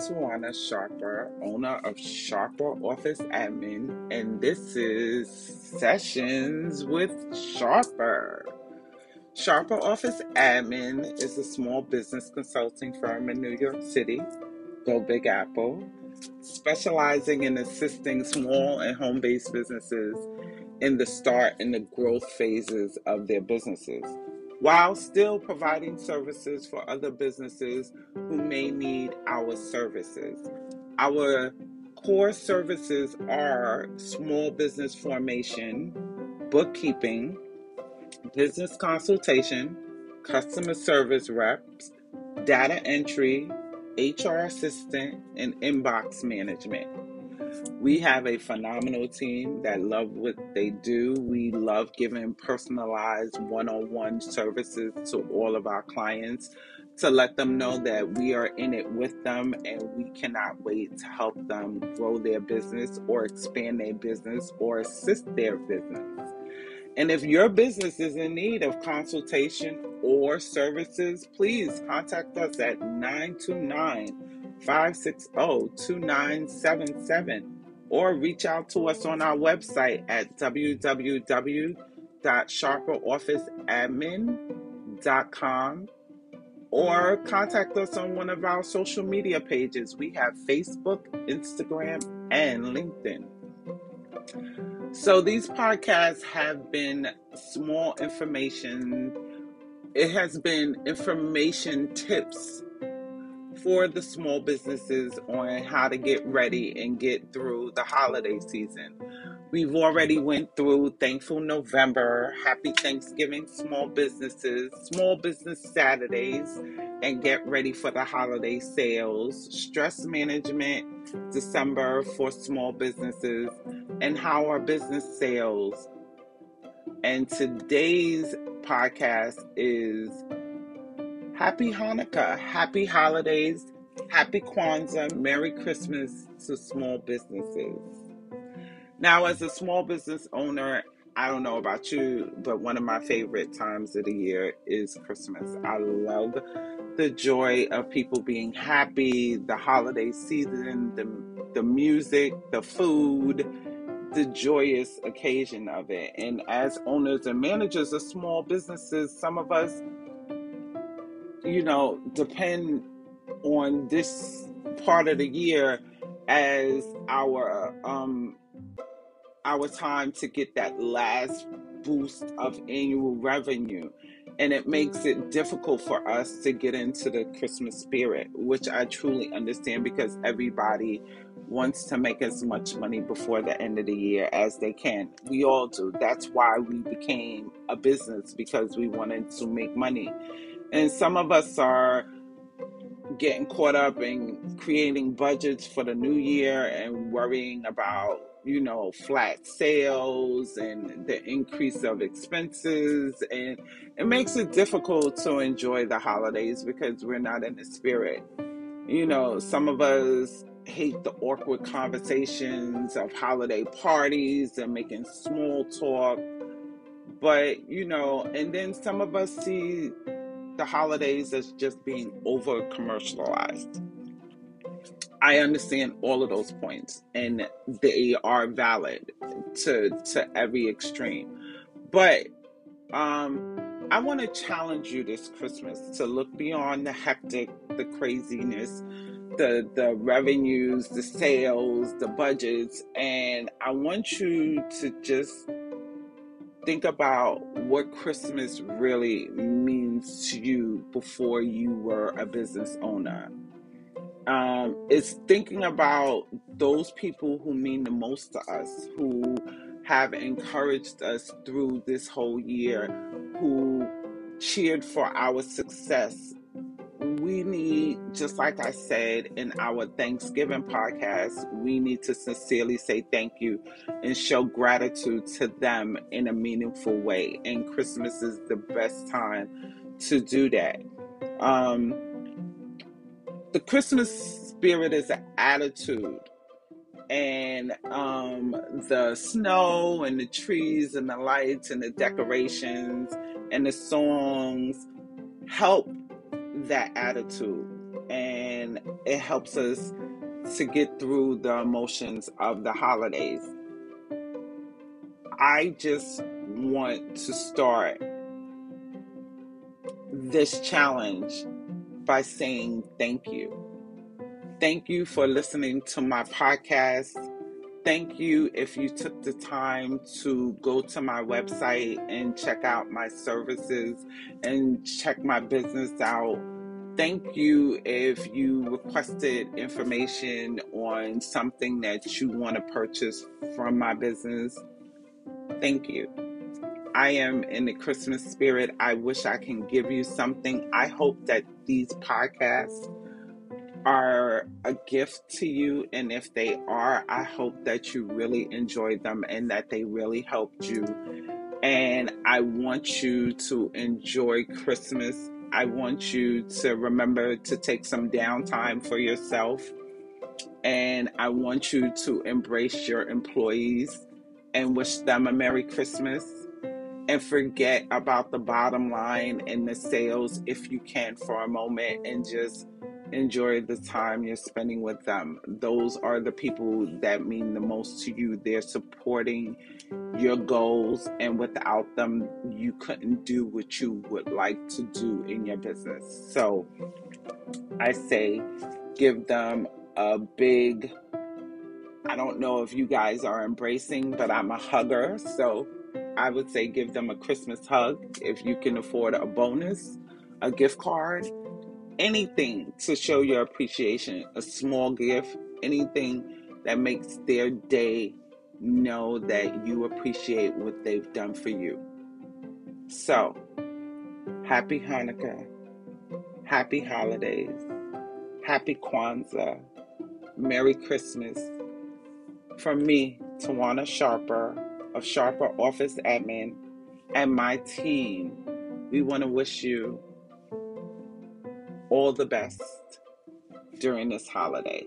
Tawana Sharper, owner of Sharper Office Admin, and this is Sessions with Sharper. Sharper Office Admin is a small business consulting firm in New York City, Go Big Apple, specializing in assisting small and home based businesses in the start and the growth phases of their businesses while still providing services for other businesses who may need our services. Our core services are small business formation, bookkeeping, business consultation, customer service reps, data entry, HR assistant, and inbox management. We have a phenomenal team that love what they do. We love giving personalized one on one services to all of our clients to let them know that we are in it with them and we cannot wait to help them grow their business or expand their business or assist their business. And if your business is in need of consultation or services, please contact us at 929 560 2977 or reach out to us on our website at www.sharperofficeadmin.com or contact us on one of our social media pages. We have Facebook, Instagram, and LinkedIn. So these podcasts have been small information. It has been information tips for the small businesses on how to get ready and get through the holiday season. We've already went through Thankful November, Happy Thanksgiving small businesses, Small Business Saturdays, and get ready for the holiday sales, stress management December for small businesses, and how our business sales. And today's podcast is Happy Hanukkah, happy holidays, happy Kwanzaa, Merry Christmas to small businesses. Now, as a small business owner, I don't know about you, but one of my favorite times of the year is Christmas. I love the joy of people being happy, the holiday season, the, the music, the food, the joyous occasion of it. And as owners and managers of small businesses, some of us you know, depend on this part of the year as our um our time to get that last boost of annual revenue and it makes it difficult for us to get into the Christmas spirit, which I truly understand because everybody wants to make as much money before the end of the year as they can. We all do. That's why we became a business because we wanted to make money. And some of us are getting caught up in creating budgets for the new year and worrying about, you know, flat sales and the increase of expenses. And it makes it difficult to enjoy the holidays because we're not in the spirit. You know, some of us hate the awkward conversations of holiday parties and making small talk. But, you know, and then some of us see the holidays as just being over commercialized. I understand all of those points and they are valid to to every extreme. But um I want to challenge you this Christmas to look beyond the hectic, the craziness, the the revenues, the sales, the budgets and I want you to just think about what Christmas really means to you before you were a business owner. Um, it's thinking about those people who mean the most to us, who have encouraged us through this whole year, who cheered for our success, we need, just like I said in our Thanksgiving podcast, we need to sincerely say thank you and show gratitude to them in a meaningful way. And Christmas is the best time to do that. Um, the Christmas spirit is an attitude. And um, the snow and the trees and the lights and the decorations and the songs help that attitude. and it helps us to get through the emotions of the holidays. I just want to start this challenge by saying thank you. Thank you for listening to my podcast. Thank you if you took the time to go to my website and check out my services and check my business out. Thank you if you requested information on something that you want to purchase from my business. Thank you. I am in the Christmas spirit. I wish I can give you something. I hope that these podcasts are a gift to you. And if they are, I hope that you really enjoyed them and that they really helped you. And I want you to enjoy Christmas. I want you to remember to take some downtime for yourself. And I want you to embrace your employees and wish them a Merry Christmas and forget about the bottom line and the sales if you can for a moment and just enjoy the time you're spending with them. Those are the people that mean the most to you. They're supporting your goals, and without them, you couldn't do what you would like to do in your business. So I say give them a big I don't know if you guys are embracing, but I'm a hugger. So I would say give them a Christmas hug if you can afford a bonus, a gift card, anything to show your appreciation, a small gift, anything that makes their day know that you appreciate what they've done for you. So, happy Hanukkah, happy holidays, happy Kwanzaa, Merry Christmas. From me, Tawana Sharper of Sharper Office Admin, and my team, we want to wish you all the best during this holiday.